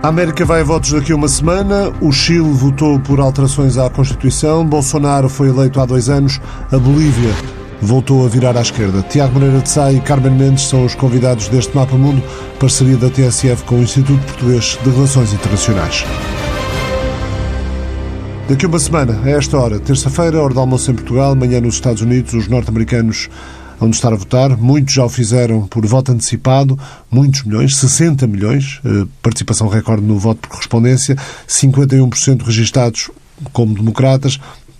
A América vai a votos daqui a uma semana. O Chile votou por alterações à Constituição. Bolsonaro foi eleito há dois anos. A Bolívia voltou a virar à esquerda. Tiago Moreira de Sá e Carmen Mendes são os convidados deste Mapa Mundo, parceria da TSF com o Instituto Português de Relações Internacionais. Daqui a uma semana, a esta hora, terça-feira, hora de almoço em Portugal, manhã nos Estados Unidos, os norte-americanos onde estar a votar. Muitos já o fizeram por voto antecipado, muitos milhões, 60 milhões, eh, participação recorde no voto por correspondência, 51% registados como democratas,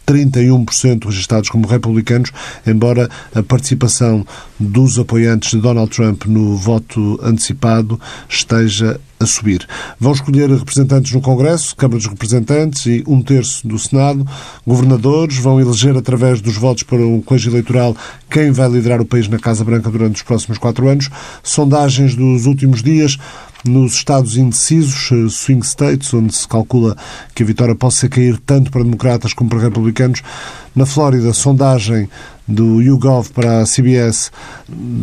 31% registados como republicanos, embora a participação dos apoiantes de Donald Trump no voto antecipado esteja a subir. Vão escolher representantes no Congresso, Câmara dos Representantes e um terço do Senado, governadores, vão eleger através dos votos para um colégio eleitoral quem vai liderar o país na Casa Branca durante os próximos quatro anos. Sondagens dos últimos dias nos estados indecisos, eh, swing states, onde se calcula que a vitória possa cair tanto para democratas como para republicanos. Na Flórida, sondagem do YouGov para a CBS,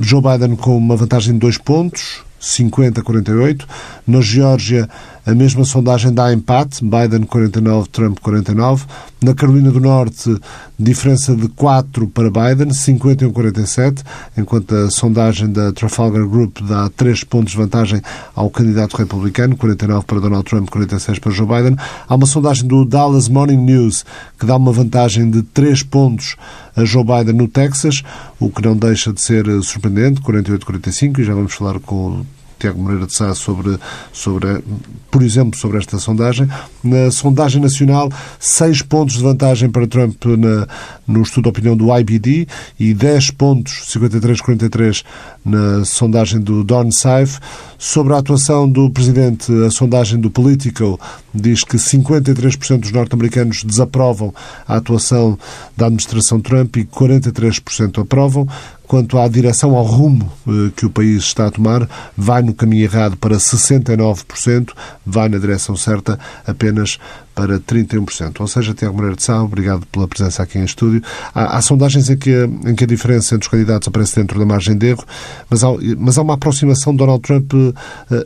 Joe Biden com uma vantagem de dois pontos, 50-48. Na Geórgia, a mesma sondagem dá empate, Biden 49, Trump 49. Na Carolina do Norte, diferença de 4 para Biden, 51-47, enquanto a sondagem da Trafalgar Group dá 3 pontos de vantagem ao candidato republicano, 49 para Donald Trump, 46 para Joe Biden. Há uma sondagem do Dallas Morning News que dá uma vantagem de 3 pontos a Joe Biden no Texas, o que não deixa de ser surpreendente, 48-45, e já vamos falar com Tiago Moreira de Sá sobre, sobre, por exemplo, sobre esta sondagem. Na sondagem nacional, seis pontos de vantagem para Trump na, no estudo de opinião do IBD e 10 pontos, 53-43, na sondagem do Don Saif. Sobre a atuação do Presidente, a sondagem do Politico diz que 53% dos norte-americanos desaprovam a atuação da administração Trump e 43% aprovam. Quanto à direção, ao rumo eh, que o país está a tomar, vai no caminho errado para 69%, vai na direção certa apenas para 31%. Ou seja, Tiago Moreira de Sá, obrigado pela presença aqui em estúdio. Há, há sondagens em que, em que a diferença entre os candidatos aparece dentro da margem de erro, mas há, mas há uma aproximação de Donald Trump eh,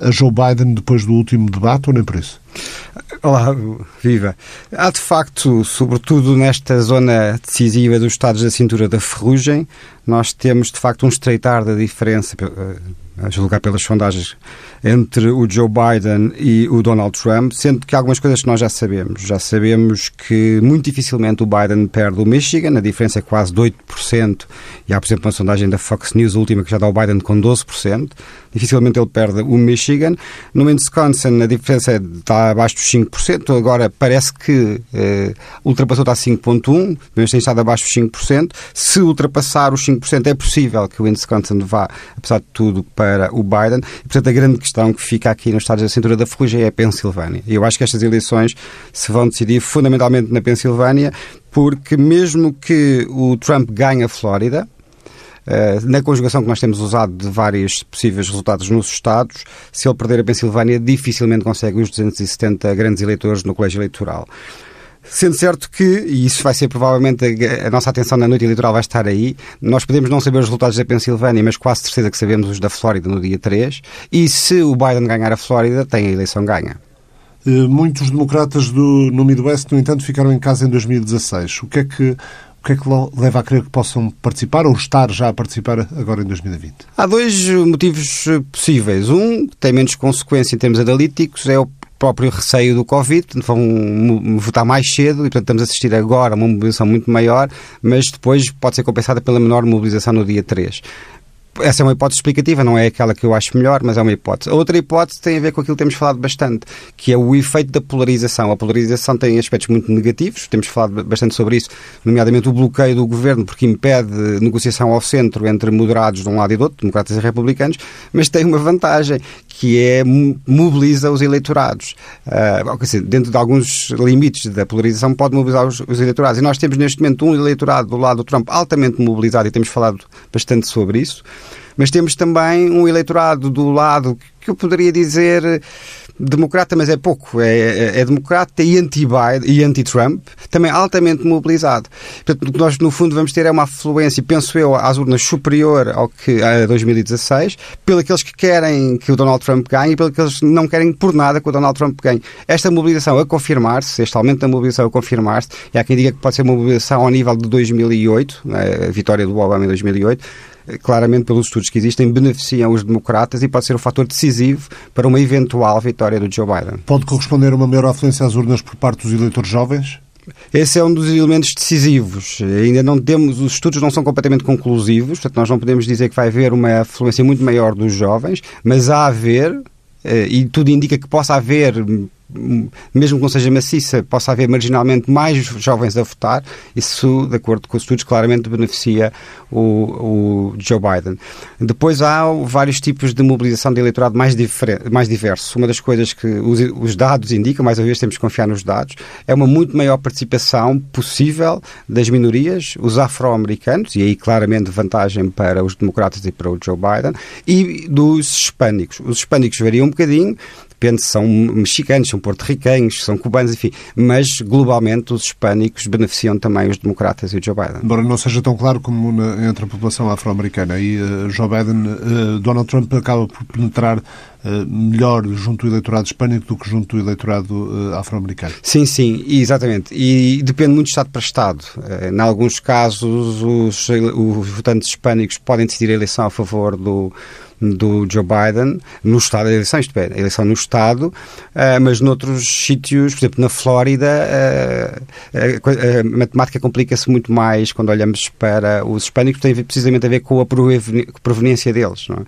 a Joe Biden depois do último debate, ou nem por isso? Olá, viva. Há de facto, sobretudo nesta zona decisiva dos Estados da cintura da ferrugem, nós temos de facto um estreitar da diferença, eh, a julgar pelas sondagens, entre o Joe Biden e o Donald Trump, sendo que algumas coisas que nós já sabemos. Já sabemos que muito dificilmente o Biden perde o Michigan, a diferença é quase de 8%, e há, por exemplo, uma sondagem da Fox News, última, que já dá o Biden com 12%. Dificilmente ele perde o Michigan. No Wisconsin, a diferença está abaixo dos 5%, agora parece que eh, ultrapassou, está a 5,1%, mas tem estado abaixo dos 5%. Se ultrapassar os 5%, é possível que o Wisconsin vá, apesar de tudo, para o Biden. E, portanto, a grande questão que fica aqui nos Estados da Cintura da Ferrugem é a Pensilvânia. Eu acho que estas eleições se vão decidir fundamentalmente na Pensilvânia, porque mesmo que o Trump ganhe a Flórida, eh, na conjugação que nós temos usado de vários possíveis resultados nos Estados, se ele perder a Pensilvânia, dificilmente consegue os 270 grandes eleitores no colégio eleitoral. Sendo certo que, e isso vai ser provavelmente a, a, nossa atenção na noite eleitoral vai estar aí, nós podemos não saber os resultados da Pensilvânia, mas quase certeza que sabemos os da Flórida no dia 3, e se o Biden ganhar a Flórida, tem a eleição ganha. Eh, muitos democratas do, no Midwest, no entanto, ficaram em casa em 2016. O que é que o que é que leva a crer que possam participar ou estar já a participar agora em 2020? Há dois motivos possíveis. Um, tem menos consequência em termos analíticos, é o próprio receio do Covid, vão votar mais cedo e, portanto, estamos a assistir agora a uma mobilização muito maior, mas depois pode ser compensada pela menor mobilização no dia 3 essa é uma hipótese explicativa, não é aquela que eu acho melhor, mas é uma hipótese. A outra hipótese tem a ver com aquilo que temos falado bastante, que é o efeito da polarização. A polarização tem aspectos muito negativos, temos falado bastante sobre isso, nomeadamente o bloqueio do governo, porque impede negociação ao centro entre moderados de um lado e do outro, democratas e republicanos, mas tem uma vantagem, que é mobiliza os eleitorados. Uh, dizer, dentro de alguns limites da polarização, pode mobilizar os, os eleitorados. E nós temos neste momento um eleitorado do lado do Trump altamente mobilizado e temos falado bastante sobre isso. Mas temos também um eleitorado do lado que eu poderia dizer democrata, mas é pouco. É, é, é democrata e anti-Trump, também altamente mobilizado. Portanto, nós, no fundo, vamos ter é uma afluência, penso eu, às urnas superior ao que a 2016, pelos aqueles que querem que o Donald Trump ganhe e pelos que não querem por nada que o Donald Trump ganhe. Esta mobilização a confirmar-se, este aumento da mobilização a confirmar-se, e há quem diga que pode ser uma mobilização ao nível de 2008, né, a vitória do Obama em 2008, claramente pelos estudos que existem, beneficiam os democratas e pode ser um fator decisivo para uma eventual vitória do Joe Biden. Pode corresponder a uma maior afluência às urnas por parte dos eleitores jovens? Esse é um dos elementos decisivos. Ainda não temos, os estudos não são completamente conclusivos, portanto, nós não podemos dizer que vai haver uma afluência muito maior dos jovens, mas há a haver, eh, e tudo indica que possa haver mesmo que não seja maciça, possa haver marginalmente mais jovens a votar, isso, de acordo com os estudos, claramente beneficia o, o Joe Biden. Depois há vários tipos de mobilização de eleitorado mais, mais diversos. Uma das coisas que os, os dados indicam, mais uma vez temos que confiar nos dados, é uma muito maior participação possível das minorias, os afro-americanos, e aí claramente vantagem para os democratas e para o Joe Biden, e dos hispânicos. Os hispânicos variam um bocadinho, depende se são mexicanos, são porto-riquenhos, são cubanos, enfim. Mas, globalmente, os hispânicos beneficiam também os democratas e o Joe Biden. Embora não seja tão claro como na, entre a população afro-americana. E uh, Joe Biden, uh, Donald Trump acaba por penetrar uh, melhor junto ao eleitorado hispânico do que junto ao eleitorado afro-americano. Sim, sim, exatamente. E depende muito de Estado para Estado. em alguns casos, os, os votantes hispânicos podem decidir a eleição a favor do do Joe Biden no Estado, a eleição, isto é, a eleição no Estado, uh, mas noutros sítios, por exemplo, na Flórida, uh, a, matemática complica-se muito mais quando olhamos para os hispânicos, tem precisamente a ver com a proveniência deles, é?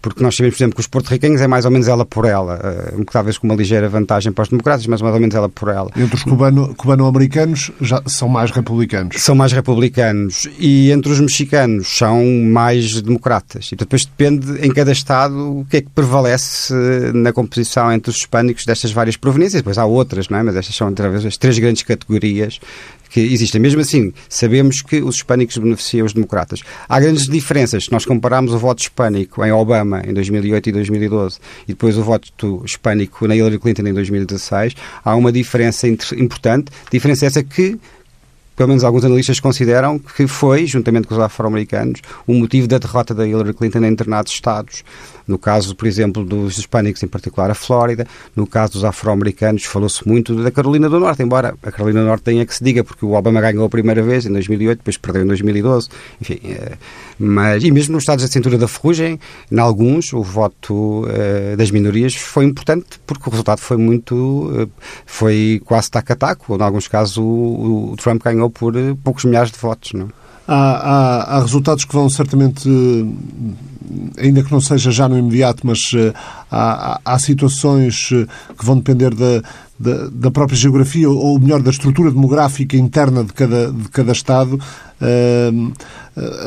porque nós sabemos, por exemplo, que os porto-riquenhos é mais ou menos ela por ela, uh, talvez com uma ligeira vantagem para os democratas, mas mais ou menos ela por ela. Entre os cubano-americanos já são mais republicanos. São mais republicanos e entre os mexicanos são mais democratas. E depois depende em cada Estado o que é que prevalece na composição entre os hispânicos destas várias proveniências. Depois há outras, não é? mas estas são talvez as três grandes categorias que existem. Mesmo assim, sabemos que os hispânicos beneficiam os democratas. Há grandes diferenças. Se nós compararmos o voto hispânico em Obama em 2008 e 2012 e depois o voto hispânico na Hillary Clinton em 2016, há uma diferença importante. Diferença essa que pelo menos alguns analistas consideram que foi, juntamente com os afro-americanos, o motivo da derrota da Hillary Clinton em determinados estados. No caso, por exemplo, dos hispânicos, em particular a Flórida, no caso dos afro-americanos, falou-se muito da Carolina do Norte, embora a Carolina do Norte tenha que se diga, porque o Obama ganhou a primeira vez em 2008, depois perdeu em 2012, enfim. Eh, mas, e mesmo nos estados da cintura da ferrugem, em alguns, o voto uh, das minorias foi importante, porque o resultado foi muito. Uh, foi quase taco-a-taco. Em alguns casos, o, o Trump ganhou por poucos milhares de votos, não é? Há, há, há, resultados que vão certamente, ainda que não seja já no imediato, mas eh, há, há situações eh, que vão depender da, da, da, própria geografia, ou melhor, da estrutura demográfica interna de cada, de cada Estado. Uh,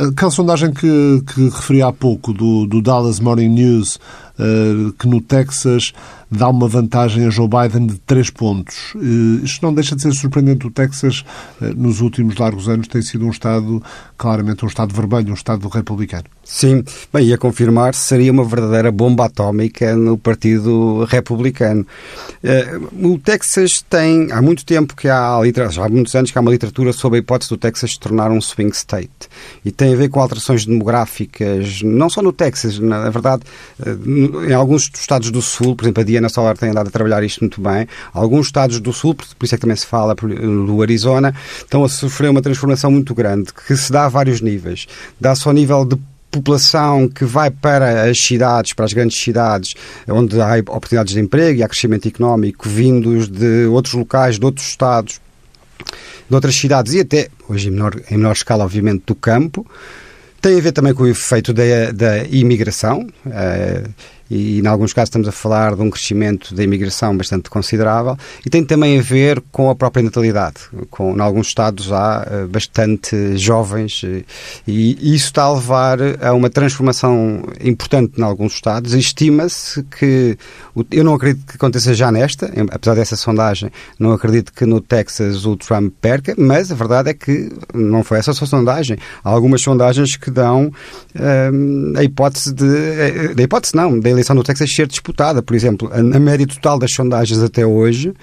aquela sondagem que, que referi há pouco, do, do Dallas Morning News, que no Texas dá uma vantagem a Joe Biden de 3 pontos. Uh, isto não deixa de ser surpreendente. O Texas, nos últimos largos anos, tem sido um Estado, claramente um Estado vermelho, um Estado republicano. Sim, bem, e a confirmar seria uma verdadeira bomba atómica no Partido Republicano. O Texas tem, há muito tempo que há, já há muitos anos que há uma literatura sobre a hipótese do Texas se tornar um swing state. E tem a ver com alterações demográficas, não só no Texas, na verdade, eh, em alguns estados do Sul, por exemplo, a Diana Solar tem andado a trabalhar isto muito bem, alguns estados do Sul, por isso é que também se fala do Arizona, estão a sofrer uma transformação muito grande, que se dá a vários níveis. Dá-se ao nível de população que vai para as cidades, para as grandes cidades, onde há oportunidades de emprego e há crescimento económico, vindos de outros locais, de outros estados, de outras cidades e até, hoje em menor, em menor escala, obviamente, do campo. Tem a ver também com o efeito da, da imigração. Uh, e, em alguns casos, estamos a falar de um crescimento da imigração bastante considerável e tem também a ver com a própria natalidade. Com, em alguns estados há uh, bastante jovens uh, e isso está a levar a uma transformação importante em alguns estados. Estima-se que, eu não acredito que aconteça já nesta, apesar dessa sondagem, não acredito que no Texas o Trump perca, mas a verdade é que não foi essa só sondagem. Há algumas sondagens que dão um, a hipótese de. Eh, a hipótese não, da eleição do Texas ser disputada. Por exemplo, a, a média total das sondagens até hoje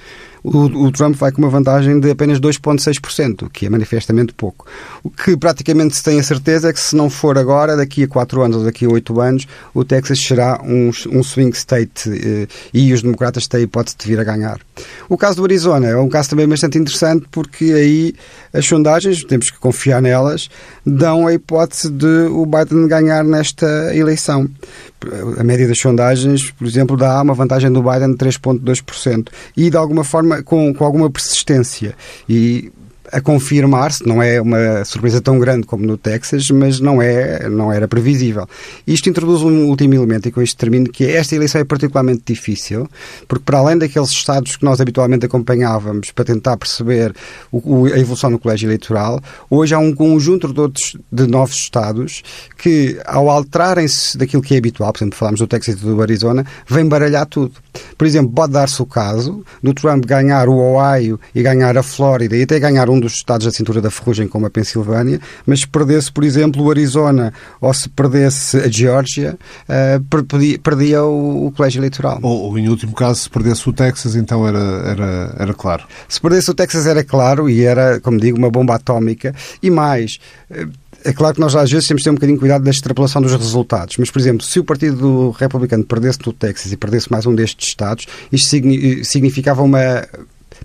o, o Trump vai com uma vantagem de apenas 2,6%, o que é manifestamente pouco. O que praticamente se tem a certeza é que se não for agora, daqui a 4 anos ou daqui a 8 anos, o Texas será um, um swing state eh, e os democratas têm a hipótese de vir a ganhar. O caso do Arizona é um caso também bastante interessante porque aí as sondagens, temos que confiar nelas, dão a hipótese de o Biden ganhar nesta eleição a média das sondagens, por exemplo, dá uma vantagem do Biden de 3,2% e de alguma forma com, com alguma persistência. E a confirmar-se, não é uma surpresa tão grande como no Texas, mas não, é, não era previsível. Isto introduz um último elemento, e com isto termino, que é esta eleição é particularmente difícil, porque para além daqueles estados que nós habitualmente acompanhávamos para tentar perceber o, o, a evolução no colégio eleitoral, hoje há um conjunto de, outros, de novos estados que, ao alterarem-se daquilo que é habitual, por exemplo, falámos do Texas e do Arizona, vem baralhar tudo. Por exemplo, pode dar-se o caso do Trump ganhar o Ohio e ganhar a Flórida e até ganhar um dos estados da cintura da ferrugem, como a Pensilvânia, mas se perdesse, por exemplo, o Arizona ou se perdesse a Geórgia, uh, perdia, o, o, colégio eleitoral. Ou, ou, em último caso, se perdesse o Texas, então era, era, era claro. Se perdesse o Texas era claro e era, como digo, uma bomba atómica. E mais, uh, é claro que nós às vezes temos que ter um bocadinho de cuidado da extrapolação dos resultados, mas, por exemplo, se o Partido Republicano perdesse no Texas e perdesse mais um destes estados, isto significava uma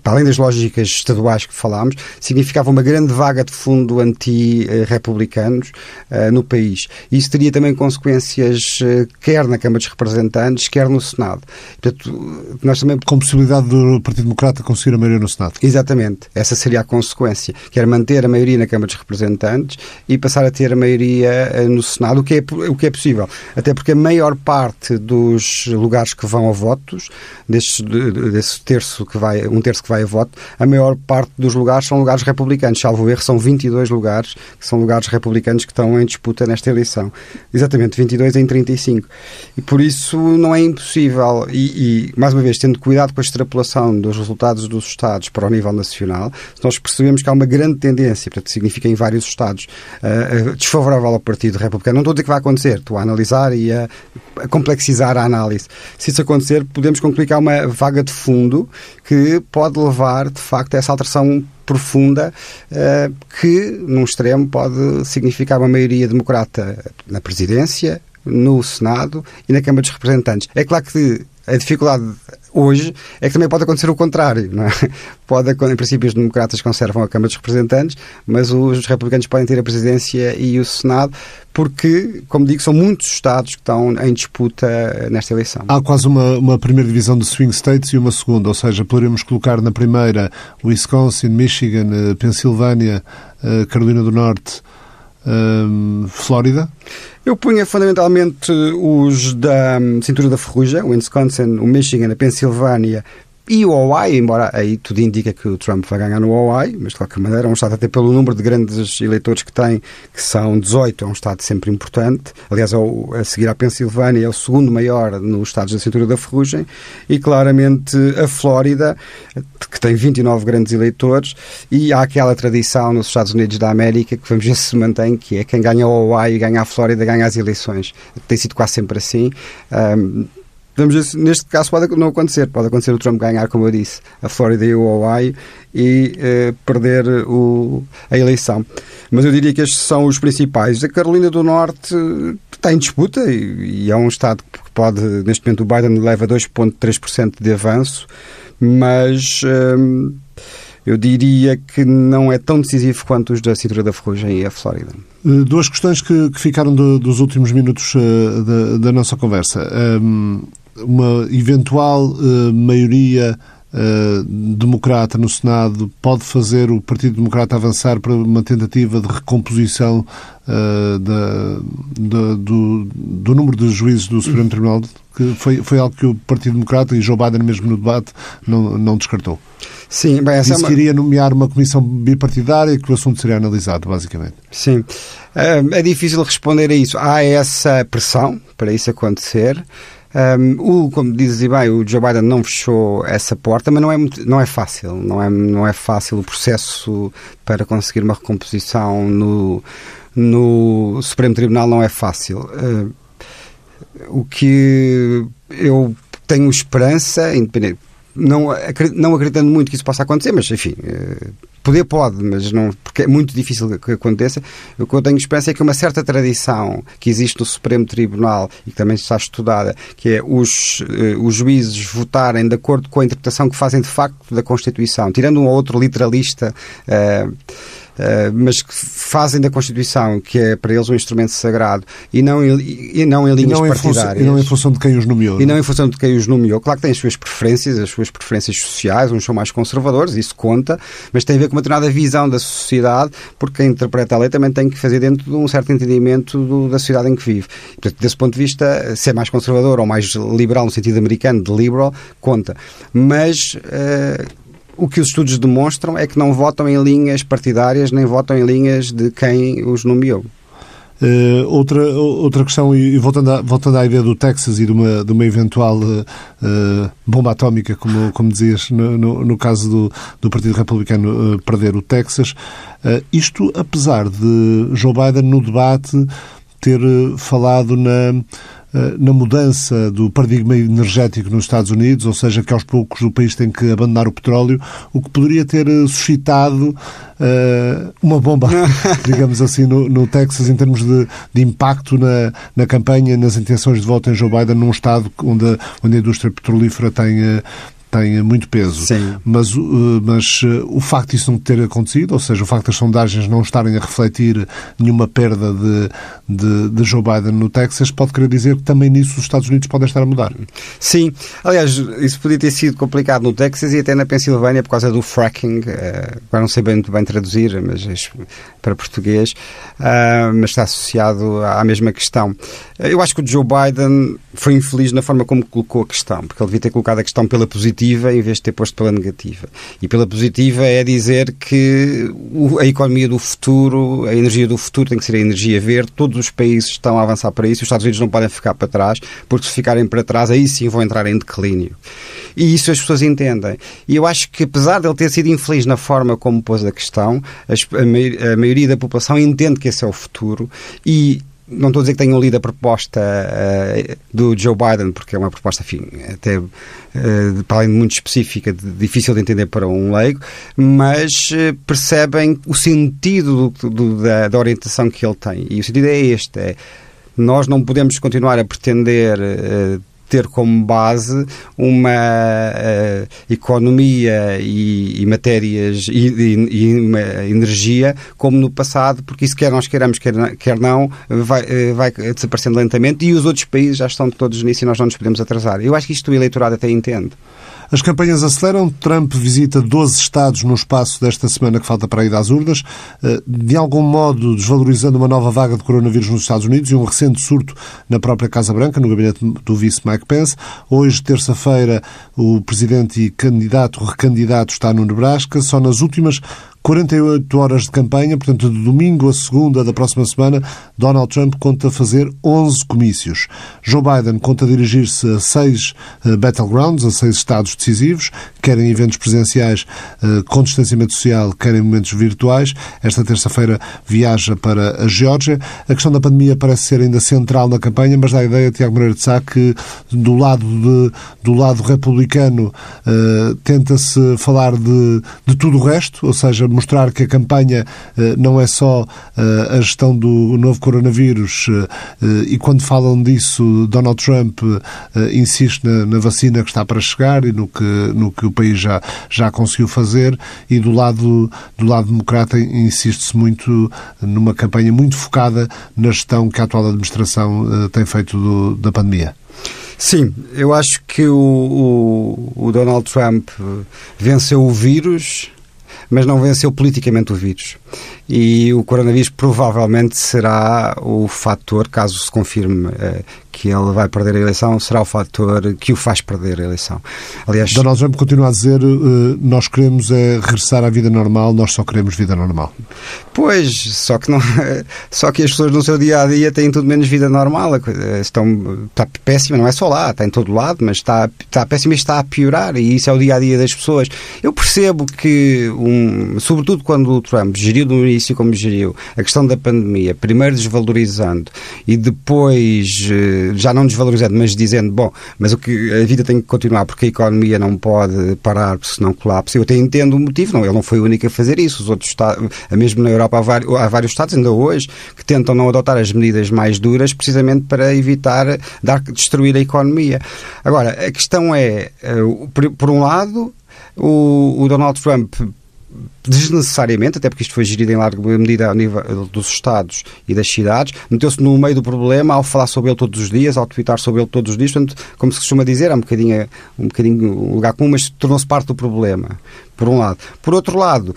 para além das lógicas estaduais que falámos, significava uma grande vaga de fundo anti-republicanos uh, no país. Isso teria também consequências uh, quer na Câmara dos Representantes, quer no Senado. Portanto, nós também... Com possibilidade do Partido Democrata conseguir a maioria no Senado. Exatamente. Essa seria a consequência. Quer manter a maioria na Câmara dos Representantes e passar a ter a maioria uh, no Senado, o que, é, o que é possível. Até porque a maior parte dos lugares que vão a votos, desse, desse terço que vai, um terço que vai a voto, a maior parte dos lugares são lugares republicanos. Salvo erro, são 22 lugares que são lugares republicanos que estão em disputa nesta eleição. Exatamente, 22 em 35. E por isso não é impossível. E, e mais uma vez, tendo cuidado com a extrapolação dos resultados dos Estados para o nível nacional, nós percebemos que há uma grande tendência, portanto, significa em vários Estados, uh, desfavorável ao Partido Republicano. Não estou a dizer que vai acontecer, estou a analisar e a, a complexizar a análise. Se isso acontecer, podemos concluir que há uma vaga de fundo que pode levar, de facto, a essa alteração profunda uh, que, num extremo, pode significar uma maioria democrata na presidência, no Senado e na Câmara dos Representantes. É claro que a dificuldade hoje é que também pode acontecer o contrário. Não é? Pode, em princípio, os democratas conservam a Câmara dos Representantes, mas os republicanos podem ter a presidência e o Senado, porque, como digo, são muitos Estados que estão em disputa nesta eleição. Há quase uma, uma primeira divisão de swing states e uma segunda, ou seja, poderíamos colocar na primeira Wisconsin, Michigan, eh, Pensilvânia, eh, Carolina do Norte, um, Flórida? Eu punha fundamentalmente os da cintura da ferrugem, o Wisconsin, o Michigan, a Pensilvânia e o Hawaii, embora aí tudo indica que o Trump vai ganhar no Hawaii, mas de qualquer maneira é um Estado até pelo número de grandes eleitores que tem, que são 18, é um Estado sempre importante. Aliás, é a seguir à Pensilvânia, é o segundo maior nos Estados da cintura da ferrugem. E claramente a Flórida, que tem 29 grandes eleitores, e há aquela tradição nos Estados Unidos da América que vamos ver se mantém, que é quem ganha o Hawaii, ganha a Flórida, ganha as eleições. Tem sido quase sempre assim. Um, Vamos ver se neste caso pode não acontecer. Pode acontecer o Trump ganhar, como eu disse, a Flórida e o Hawaii e eh, perder o, a eleição. Mas eu diria que estes são os principais. A Carolina do Norte está em disputa e, e é um Estado que pode, neste momento, o Biden leva 2,3% de avanço, mas. Eh, eu diria que não é tão decisivo quanto os da cintura da ferrugem e a Flórida. Eh, duas questões que, que ficaram do, dos últimos minutos uh, da, da, nossa conversa. Um, uma eventual uh, maioria uh, democrata no Senado pode fazer o Partido Democrata avançar para uma tentativa de recomposição uh, da, da, do, do, número de juízes do Supremo Tribunal Que foi, foi algo que o Partido Democrata e Joe Biden mesmo no debate não, não descartou. Sim, bem, essa Disse é uma... que iria nomear uma comissão bipartidária que o assunto seria analisado, basicamente. Sim. É difícil responder a isso. Há essa pressão para isso acontecer. Um, o, como dizes bem, o Joe Biden não fechou essa porta, mas não é, muito, não é fácil. Não é, não é fácil o processo para conseguir uma recomposição no, no Supremo Tribunal, não é fácil. Uh, o que eu tenho esperança, independente, não, não acreditando muito que isso possa acontecer, mas enfim, eh, poder pode, mas não, porque é muito difícil que aconteça. O que eu tenho esperança é que uma certa tradição que existe no Supremo Tribunal e que também está estudada, que é os, eh, os juízes votarem de acordo com a interpretação que fazem de facto da Constituição, tirando um ou outro literalista. Uh, mas que fazem da Constituição, que é para eles um instrumento sagrado, e não em, e não em linhas e não partidárias. Função, e não em função de quem os nomeou. E não é? em função de quem os nomeou. Claro que têm as suas preferências, as suas preferências sociais, uns são mais conservadores, isso conta, mas tem a ver com uma determinada visão da sociedade, porque quem interpreta a lei também tem que fazer dentro de um certo entendimento do, da sociedade em que vive. Portanto, desse ponto de vista, ser mais conservador ou mais liberal no sentido americano de liberal, conta. Mas uh, o que os estudos demonstram é que não votam em linhas partidárias nem votam em linhas de quem os nomeou. Uh, outra, outra questão, e voltando, à, voltando à ideia do Texas e de uma, de uma eventual uh, bomba atómica, como, como dizias, no, no, no caso do, do Partido Republicano uh, perder o Texas, isto apesar de Joe Biden no debate ter falado na na mudança do paradigma energético nos Estados Unidos, ou seja, que aos poucos o país tem que abandonar o petróleo, o que poderia ter eh, suscitado uh, uma bomba, digamos assim, no, no, Texas, em termos de, de impacto na, na campanha, nas intenções de voto em Joe Biden, num Estado onde, onde a indústria petrolífera tem, uh, tem muito peso. Sim. Mas, mas o facto disso não ter acontecido, ou seja, o facto das sondagens não estarem a refletir nenhuma perda de, de, de, Joe Biden no Texas, pode querer dizer que também nisso os Estados Unidos podem estar a mudar. Sim. Aliás, isso podia ter sido complicado no Texas e até na Pensilvânia por causa do fracking. Uh, agora não sei bem, muito bem traduzir, mas para português, uh, mas está associado à mesma questão. Eu acho que o Joe Biden foi infeliz na forma como colocou a questão, porque ele devia ter colocado a questão pela positiva em vez de ter posto pela negativa. E pela positiva é dizer que a economia do futuro, a energia do futuro tem que ser a energia verde, todos os países estão a avançar para isso, os Estados Unidos não podem ficar para trás, porque se ficarem para trás, aí sim vão entrar em declínio. E isso as pessoas entendem. E eu acho que, apesar de ele ter sido infeliz na forma como pôs a questão, a, maioria da população entende que esse é o futuro e não estou a dizer que tenham lido a proposta uh, do Joe Biden, porque é uma proposta, enfim, até uh, para além de muito específica, de, difícil de entender para um leigo, mas uh, percebem o sentido do, do, da, da, orientação que ele tem. E o sentido é este: é, nós não podemos continuar a pretender ter como base uma uh, economia e, e matérias e, e, e, uma energia como no passado, porque isso quer nós queiramos, quer, quer não, vai, uh, vai desaparecendo lentamente e os outros países já estão todos nisso e nós não nos podemos atrasar. Eu acho que isto o eleitorado até entende. As campanhas aceleram. Trump visita 12 estados no espaço desta semana que falta para ir às urnas, eh, de algum modo desvalorizando uma nova vaga de coronavírus nos Estados Unidos e um recente surto na própria Casa Branca, no gabinete do vice Mike Pence. Hoje, terça-feira, o presidente e candidato, recandidato, está no Nebraska. Só nas últimas 48 horas de campanha, portanto, de domingo a segunda da próxima semana, Donald Trump conta fazer 11 comícios. Joe Biden conta dirigir-se a seis uh, battlegrounds, a seis estados decisivos, querem eventos presenciais uh, com distanciamento social, querem momentos virtuais. Esta terça-feira viaja para a Geórgia. A questão da pandemia parece ser ainda central na campanha, mas dá a ideia, Tiago Moreira de Sá, que do lado, de, do lado republicano uh, tenta-se falar de, de tudo o resto, ou seja, mostrar que a campanha eh, não é só eh, a gestão do novo coronavírus eh, e quando falam disso, Donald Trump insiste na, na, vacina que está para chegar e no que, no que o país já, já conseguiu fazer e do lado, do lado democrata insiste-se muito numa campanha muito focada na gestão que a atual administração tem feito do, da pandemia. Sim, eu acho que o, o, o Donald Trump venceu o vírus, mas não venceu politicamente o vírus. E o coronavírus provavelmente será o fator, caso se confirme uh, que ele vai perder a eleição, será o fator que o faz perder a eleição. Aliás, Donald Trump continua a dizer uh, nós queremos é regressar à vida normal, nós só queremos vida normal. Pois, só que, não, só que as pessoas no seu dia a dia têm tudo menos vida normal. Estão, está péssima, não é só lá, está em todo lado, mas está, está péssima e está a piorar, e isso é o dia a dia das pessoas. Eu percebo que, um, sobretudo quando o Trump geriu no início como geriu a questão da pandemia, primeiro desvalorizando e depois eh, já não desvalorizando, mas dizendo, bom, mas o que a vida tem que continuar porque a economia não pode parar, senão colapsa. Eu até entendo o motivo, não, ele não foi o único a fazer isso. Os outros estados, mesmo na Europa, há vários, há vários estados, ainda hoje, que tentam não adotar as medidas mais duras precisamente para evitar dar, destruir a economia. Agora, a questão é, eh, por um lado, o, o Donald Trump desnecessariamente, até porque isto foi gerido em larga medida ao nível dos Estados e das cidades, meteu-se no meio do problema ao falar sobre ele todos os dias, ao tweetar sobre ele todos os dias, portanto, como se costuma dizer, é um bocadinho um, bocadinho um lugar comum, mas tornou-se parte do problema, por um lado. Por outro lado,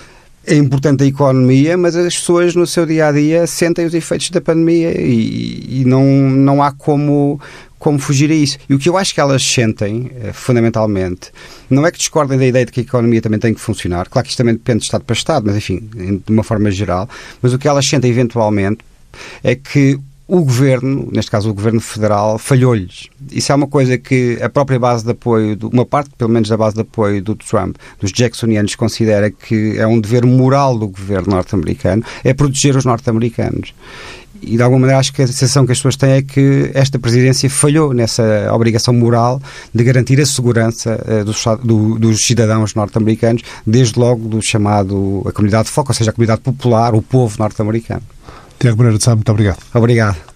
é importante a economia, mas as pessoas no seu dia a dia sentem os efeitos da pandemia e, e não, não há como, como fugir a isso. E o que eu acho que elas sentem, eh, fundamentalmente, não é que discordem da ideia de que a economia também tem que funcionar. Claro que isto também depende de Estado para Estado, mas enfim, de uma forma geral. Mas o que elas sentem eventualmente é que o governo, neste caso o governo federal, falhou-lhes. Isso é uma coisa que a própria base de apoio, uma parte pelo menos da base de apoio do Trump, dos Jacksonianos, considera que é um dever moral do governo norte-americano, é proteger os norte-americanos. E de alguma maneira acho que a sensação que as pessoas têm é que esta presidência falhou nessa obrigação moral de garantir a segurança uh, dos, do, dos, cidadãos norte-americanos, desde logo do chamado a comunidade de foco, ou seja, a comunidade popular, o povo norte-americano. Tiago Moreira de Sá, muito obrigado. Obrigado.